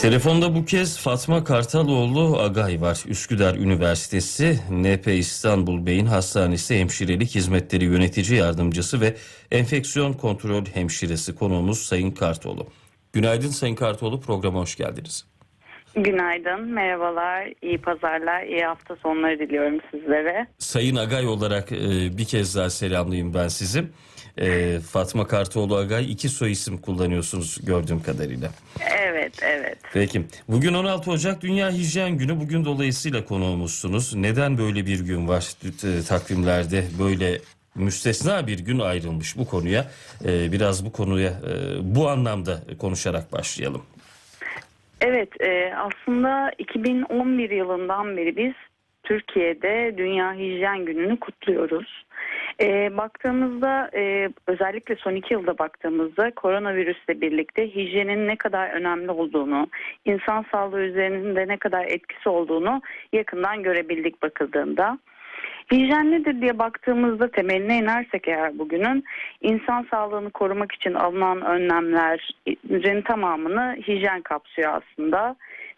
Telefonda bu kez Fatma Kartaloğlu Agay var. Üsküdar Üniversitesi NP İstanbul Beyin Hastanesi Hemşirelik Hizmetleri Yönetici Yardımcısı ve Enfeksiyon Kontrol Hemşiresi konuğumuz Sayın Kartoğlu. Günaydın Sayın Kartoğlu programa hoş geldiniz. Günaydın, merhabalar, iyi pazarlar, iyi hafta sonları diliyorum sizlere. Sayın Agay olarak e, bir kez daha selamlayayım ben sizi. E, Fatma Kartoğlu Agay iki soy isim kullanıyorsunuz gördüğüm kadarıyla. Evet, evet. Peki. Bugün 16 Ocak Dünya Hijyen Günü. Bugün dolayısıyla konuğumuzsunuz. Neden böyle bir gün var takvimlerde? Böyle müstesna bir gün ayrılmış bu konuya. E, biraz bu konuya e, bu anlamda konuşarak başlayalım. Evet, e, aslında 2011 yılından beri biz Türkiye'de Dünya Hijyen Günü'nü kutluyoruz. E, baktığımızda e, özellikle son iki yılda baktığımızda koronavirüsle birlikte hijyenin ne kadar önemli olduğunu, insan sağlığı üzerinde ne kadar etkisi olduğunu yakından görebildik bakıldığında. Hijyen nedir diye baktığımızda temeline inersek eğer bugünün insan sağlığını korumak için alınan önlemlerin tamamını hijyen kapsıyor aslında.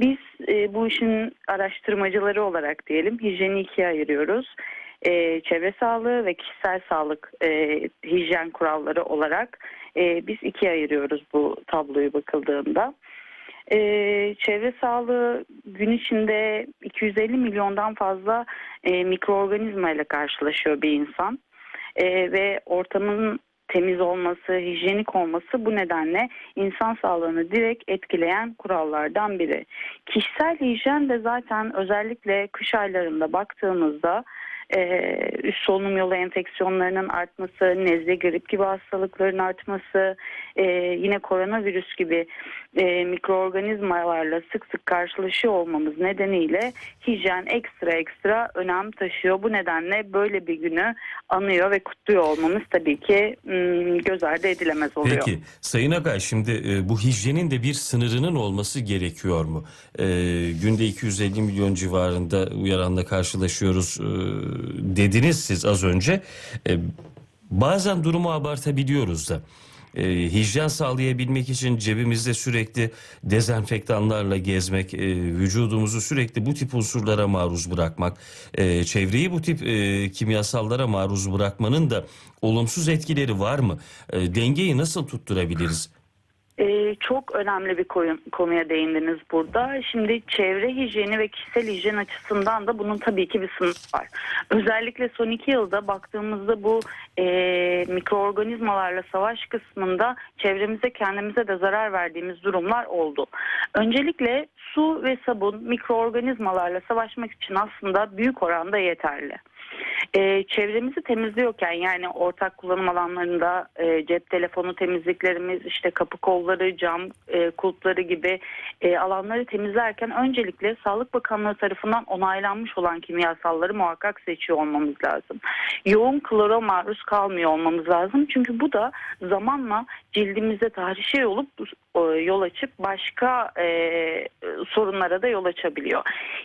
Biz e, bu işin araştırmacıları olarak diyelim hijyeni ikiye ayırıyoruz. E, çevre sağlığı ve kişisel sağlık e, hijyen kuralları olarak e, biz ikiye ayırıyoruz bu tabloyu bakıldığında. Ee, çevre sağlığı gün içinde 250 milyondan fazla e, mikroorganizma ile karşılaşıyor bir insan e, ve ortamın temiz olması, hijyenik olması bu nedenle insan sağlığını direkt etkileyen kurallardan biri. Kişisel hijyen de zaten özellikle kış aylarında baktığımızda e, üst solunum yolu enfeksiyonlarının artması, nezle grip gibi hastalıkların artması, e, yine koronavirüs gibi e, mikroorganizmalarla sık sık karşılaşıyor olmamız nedeniyle hijyen ekstra ekstra önem taşıyor. Bu nedenle böyle bir günü anıyor ve kutluyor olmamız tabii ki m, göz ardı edilemez oluyor. Peki Sayın Agay şimdi e, bu hijyenin de bir sınırının olması gerekiyor mu? E, günde 250 milyon civarında uyaranla karşılaşıyoruz e, dediniz siz az önce. E, bazen durumu abartabiliyoruz da. E, hijyen sağlayabilmek için cebimizde sürekli dezenfektanlarla gezmek, e, vücudumuzu sürekli bu tip unsurlara maruz bırakmak, e, çevreyi bu tip e, kimyasallara maruz bırakmanın da olumsuz etkileri var mı? E, dengeyi nasıl tutturabiliriz? Ee, çok önemli bir konuya değindiniz burada. Şimdi çevre hijyeni ve kişisel hijyen açısından da bunun tabii ki bir sınırı var. Özellikle son iki yılda baktığımızda bu e, mikroorganizmalarla savaş kısmında çevremize kendimize de zarar verdiğimiz durumlar oldu. Öncelikle su ve sabun mikroorganizmalarla savaşmak için aslında büyük oranda yeterli. E, çevremizi temizliyorken yani ortak kullanım alanlarında e, cep telefonu temizliklerimiz işte kapı kolları cam e, kulpları gibi e, alanları temizlerken öncelikle Sağlık Bakanlığı tarafından onaylanmış olan kimyasalları muhakkak seçiyor olmamız lazım. Yoğun klora maruz kalmıyor olmamız lazım. Çünkü bu da zamanla cildimizde tahrişe olup e, yol açıp başka e, sorunlara da yol açabiliyor.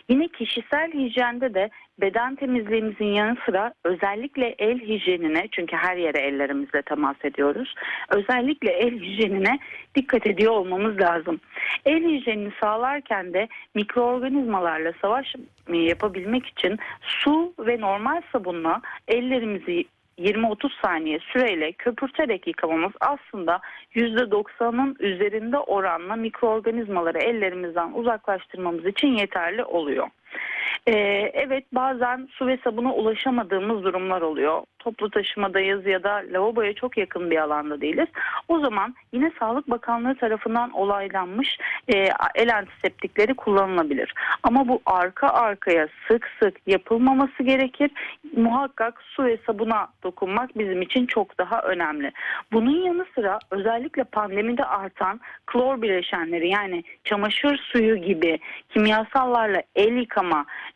Yine kişisel hijyende de beden temizliğimizin yanı sıra özellikle el hijyenine çünkü her yere ellerimizle temas ediyoruz. Özellikle el hijyenine dikkat ediyor olmamız lazım. El hijyenini sağlarken de mikroorganizmalarla savaş yapabilmek için su ve normal sabunla ellerimizi 20-30 saniye süreyle köpürterek yıkamamız aslında %90'ın üzerinde oranla mikroorganizmaları ellerimizden uzaklaştırmamız için yeterli oluyor. Ee, evet bazen su ve sabuna ulaşamadığımız durumlar oluyor. Toplu taşımadayız ya da lavaboya çok yakın bir alanda değiliz. O zaman yine Sağlık Bakanlığı tarafından olaylanmış e, el antiseptikleri kullanılabilir. Ama bu arka arkaya sık sık yapılmaması gerekir. Muhakkak su ve sabuna dokunmak bizim için çok daha önemli. Bunun yanı sıra özellikle pandemide artan klor bileşenleri yani çamaşır suyu gibi kimyasallarla el yıkama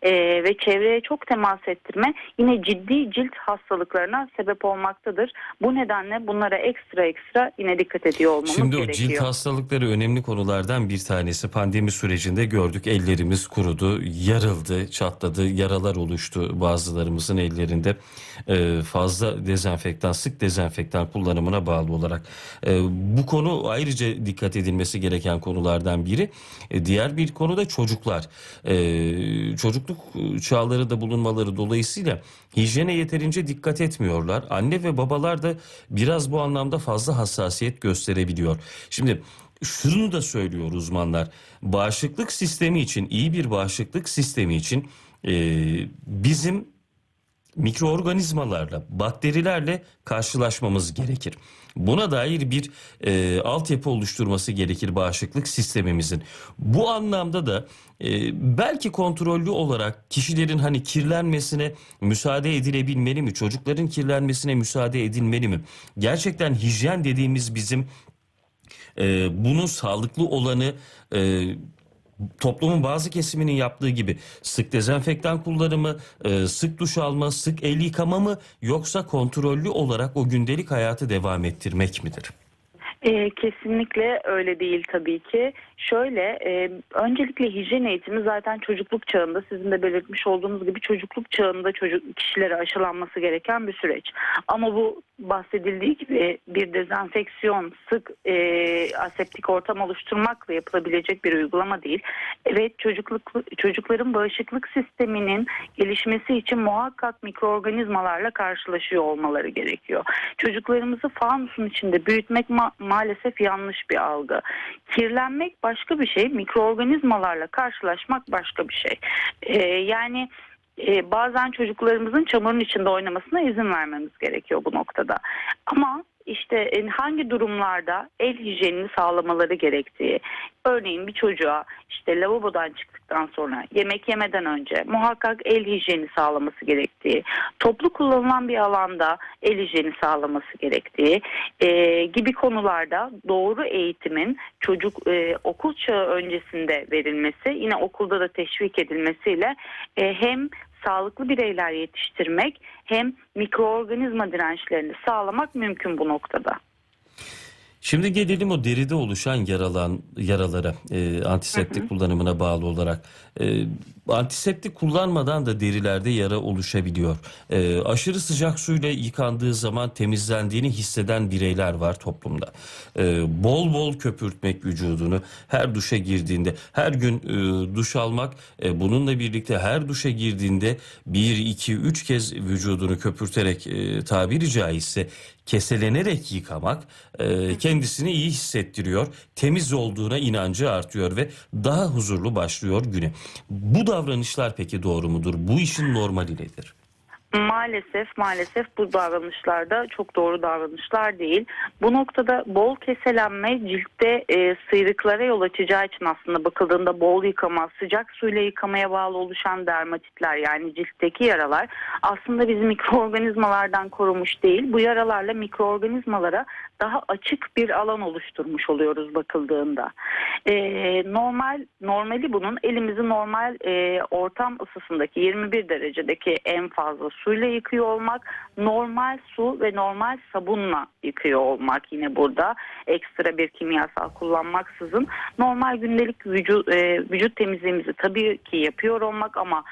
e, ve çevreye çok temas ettirme yine ciddi cilt hastalıkları hastalıklarına sebep olmaktadır. Bu nedenle bunlara ekstra ekstra yine dikkat ediyor olmamız Şimdi o gerekiyor. cilt hastalıkları önemli konulardan bir tanesi. Pandemi sürecinde gördük ellerimiz kurudu, yarıldı, çatladı, yaralar oluştu bazılarımızın ellerinde. Ee, fazla dezenfektan, sık dezenfektan kullanımına bağlı olarak. Ee, bu konu ayrıca dikkat edilmesi gereken konulardan biri. Ee, diğer bir konu da çocuklar. Ee, çocukluk çağları da bulunmaları dolayısıyla hijyene yeterince dikkat etmiyorlar. Anne ve babalar da biraz bu anlamda fazla hassasiyet gösterebiliyor. Şimdi şunu da söylüyor uzmanlar. Bağışıklık sistemi için, iyi bir bağışıklık sistemi için e, bizim mikroorganizmalarla, bakterilerle karşılaşmamız gerekir. Buna dair bir e, altyapı oluşturması gerekir bağışıklık sistemimizin. Bu anlamda da e, belki kontrollü olarak kişilerin hani kirlenmesine müsaade edilebilmeli mi? Çocukların kirlenmesine müsaade edilmeli mi? Gerçekten hijyen dediğimiz bizim e, bunun sağlıklı olanı e, toplumun bazı kesiminin yaptığı gibi sık dezenfektan kullanımı, e, sık duş alma, sık el yıkama mı yoksa kontrollü olarak o gündelik hayatı devam ettirmek midir? Ee, kesinlikle öyle değil tabii ki. Şöyle, e, öncelikle hijyen eğitimi zaten çocukluk çağında sizin de belirtmiş olduğunuz gibi çocukluk çağında çocuk kişilere aşılanması gereken bir süreç. Ama bu bahsedildiği gibi bir dezenfeksiyon, sık e, aseptik ortam oluşturmakla yapılabilecek bir uygulama değil. Evet çocukluk çocukların bağışıklık sisteminin gelişmesi için muhakkak mikroorganizmalarla karşılaşıyor olmaları gerekiyor. Çocuklarımızı fanusun içinde büyütmek ma- maalesef yanlış bir algı. Kirlenmek başka bir şey, mikroorganizmalarla karşılaşmak başka bir şey. Ee, yani e, bazen çocuklarımızın çamurun içinde oynamasına izin vermemiz gerekiyor bu noktada. Ama işte e, hangi durumlarda el hijyenini sağlamaları gerektiği, örneğin bir çocuğa işte lavabodan çıktıktan sonra yemek yemeden önce muhakkak el hijyeni sağlaması gerektiği, toplu kullanılan bir alanda el hijyeni sağlaması gerektiği e, gibi konularda doğru eğitimin çocuk e, okul çağı öncesinde verilmesi, yine okulda da teşvik edilmesiyle e, hem sağlıklı bireyler yetiştirmek hem mikroorganizma dirençlerini sağlamak mümkün bu noktada. Şimdi gelelim o deride oluşan yaralan yaralara, e, antiseptik kullanımına bağlı olarak. E, antiseptik kullanmadan da derilerde yara oluşabiliyor. E, aşırı sıcak suyla yıkandığı zaman temizlendiğini hisseden bireyler var toplumda. E, bol bol köpürtmek vücudunu her duşa girdiğinde, her gün e, duş almak, e, bununla birlikte her duşa girdiğinde bir, iki, üç kez vücudunu köpürterek e, tabiri caizse keselenerek yıkamak e, kendisini iyi hissettiriyor. Temiz olduğuna inancı artıyor ve daha huzurlu başlıyor güne. Bu davranışlar peki doğru mudur? Bu işin normali nedir? Maalesef maalesef bu davranışlarda çok doğru davranışlar değil. Bu noktada bol keselenme ciltte e, sıyrıklara yol açacağı için aslında bakıldığında bol yıkama, sıcak suyla yıkamaya bağlı oluşan dermatitler yani ciltteki yaralar aslında bizi mikroorganizmalardan korumuş değil. Bu yaralarla mikroorganizmalara daha açık bir alan oluşturmuş oluyoruz bakıldığında. E, normal normali bunun elimizi normal e, ortam ısısındaki 21 derecedeki en fazla suyla yıkıyor olmak, normal su ve normal sabunla yıkıyor olmak yine burada ekstra bir kimyasal kullanmaksızın normal gündelik vücut, e, vücut temizliğimizi tabii ki yapıyor olmak ama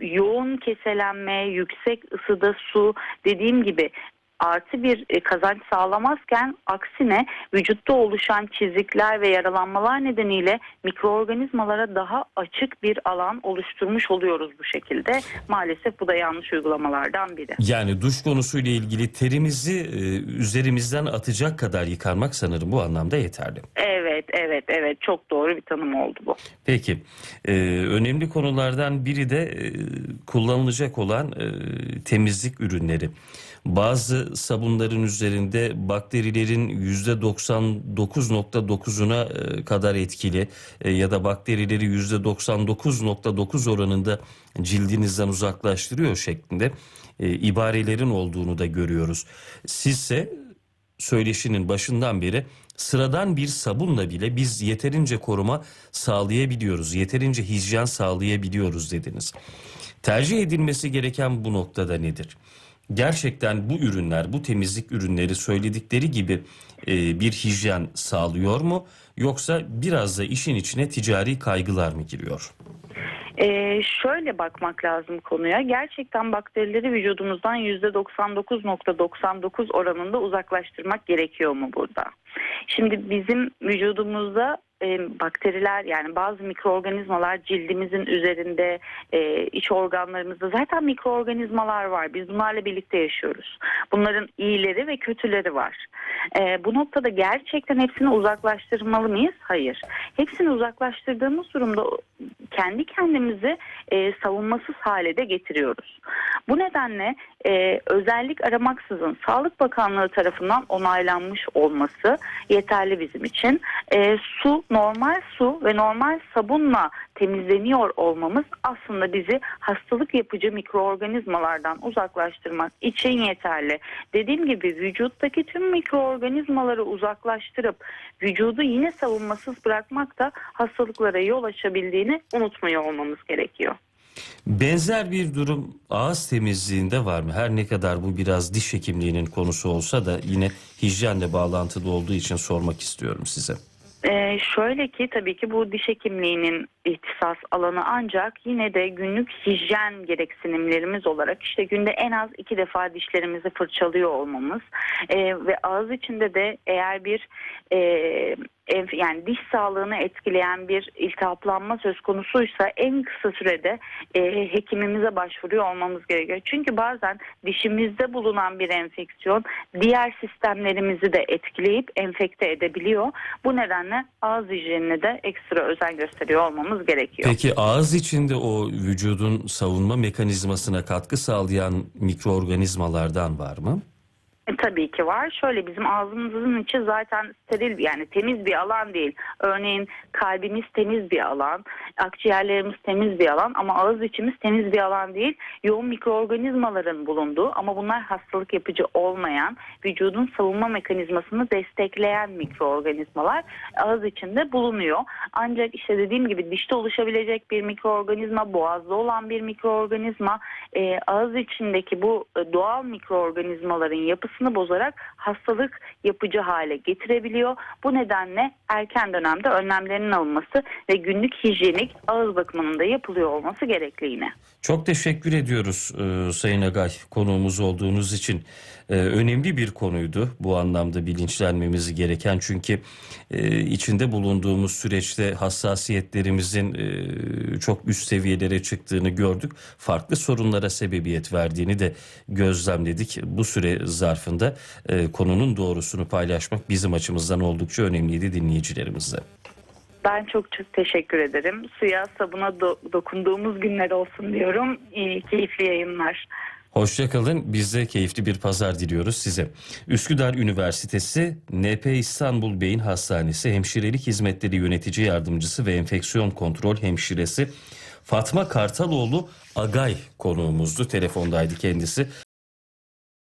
yoğun keselenme, yüksek ısıda su dediğim gibi artı bir e, kazanç sağlamazken aksine vücutta oluşan çizikler ve yaralanmalar nedeniyle mikroorganizmalara daha açık bir alan oluşturmuş oluyoruz bu şekilde. Maalesef bu da yanlış uygulamalardan biri. Yani duş konusuyla ilgili terimizi e, üzerimizden atacak kadar yıkanmak sanırım bu anlamda yeterli. Evet, evet, evet. Çok doğru bir tanım oldu bu. Peki e, önemli konulardan biri de e, kullanılacak olan e, temizlik ürünleri. Bazı sabunların üzerinde bakterilerin %99.9'una e, kadar etkili e, ya da bakterileri %99.9 oranında cildinizden uzaklaştırıyor şeklinde e, ibarelerin olduğunu da görüyoruz. Sizse söyleşinin başından beri sıradan bir sabunla bile biz yeterince koruma sağlayabiliyoruz. Yeterince hijyen sağlayabiliyoruz dediniz. Tercih edilmesi gereken bu noktada nedir? Gerçekten bu ürünler, bu temizlik ürünleri söyledikleri gibi e, bir hijyen sağlıyor mu? Yoksa biraz da işin içine ticari kaygılar mı giriyor? Ee, şöyle bakmak lazım konuya. Gerçekten bakterileri vücudumuzdan %99.99 oranında uzaklaştırmak gerekiyor mu burada? Şimdi bizim vücudumuzda e, bakteriler yani bazı mikroorganizmalar cildimizin üzerinde, e, iç organlarımızda zaten mikroorganizmalar var. Biz bunlarla birlikte yaşıyoruz. Bunların iyileri ve kötüleri var. E, bu noktada gerçekten hepsini uzaklaştırmalı mıyız? Hayır. Hepsini uzaklaştırdığımız durumda kendi kendimizi e, savunmasız hale de getiriyoruz. Bu nedenle e, özellik aramaksızın Sağlık Bakanlığı tarafından onaylanmış olması yeterli bizim için. E, su, normal su ve normal sabunla temizleniyor olmamız aslında bizi hastalık yapıcı mikroorganizmalardan uzaklaştırmak için yeterli. Dediğim gibi vücuttaki tüm mikroorganizmaları uzaklaştırıp vücudu yine savunmasız bırakmak da hastalıklara yol açabildiğini unutmuyor olmamız gerekiyor. Benzer bir durum ağız temizliğinde var mı? Her ne kadar bu biraz diş hekimliğinin konusu olsa da yine hijyenle bağlantılı olduğu için sormak istiyorum size. Ee, şöyle ki tabii ki bu diş hekimliğinin ihtisas alanı ancak yine de günlük hijyen gereksinimlerimiz olarak işte günde en az iki defa dişlerimizi fırçalıyor olmamız ee, ve ağız içinde de eğer bir e, yani diş sağlığını etkileyen bir iltihaplanma söz konusuysa en kısa sürede e, hekimimize başvuruyor olmamız gerekiyor. Çünkü bazen dişimizde bulunan bir enfeksiyon diğer sistemlerimizi de etkileyip enfekte edebiliyor. Bu nedenle ağız hijyenine de ekstra özen gösteriyor olmamız gerekiyor. Peki ağız içinde o vücudun savunma mekanizmasına katkı sağlayan mikroorganizmalardan var mı? E, Tabii ki var. Şöyle bizim ağzımızın içi zaten steril yani temiz bir alan değil. Örneğin kalbimiz temiz bir alan, akciğerlerimiz temiz bir alan ama ağız içimiz temiz bir alan değil. Yoğun mikroorganizmaların bulunduğu ama bunlar hastalık yapıcı olmayan, vücudun savunma mekanizmasını destekleyen mikroorganizmalar ağız içinde bulunuyor. Ancak işte dediğim gibi dişte oluşabilecek bir mikroorganizma, boğazda olan bir mikroorganizma, e, ağız içindeki bu e, doğal mikroorganizmaların yapısını bozarak hastalık yapıcı hale getirebiliyor. Bu nedenle erken dönemde önlemlerinin alınması ve günlük hijyenik ağız bakımının da yapılıyor olması gerekli yine. Çok teşekkür ediyoruz e, Sayın Agay konuğumuz olduğunuz için. E, önemli bir konuydu bu anlamda bilinçlenmemiz gereken çünkü e, içinde bulunduğumuz süreçte hassasiyetlerimizin e, çok üst seviyelere çıktığını gördük. Farklı sorunlara sebebiyet verdiğini de gözlemledik. Bu süre zarfında e, konunun doğrusunu paylaşmak bizim açımızdan oldukça önemliydi dinleyicilerimizle. Ben çok çok teşekkür ederim. Suya sabuna do- dokunduğumuz günler olsun diyorum. İyi, keyifli yayınlar. Hoşçakalın. Biz de keyifli bir pazar diliyoruz size. Üsküdar Üniversitesi NP İstanbul Beyin Hastanesi Hemşirelik Hizmetleri Yönetici Yardımcısı ve Enfeksiyon Kontrol Hemşiresi Fatma Kartaloğlu Agay konuğumuzdu. Telefondaydı kendisi.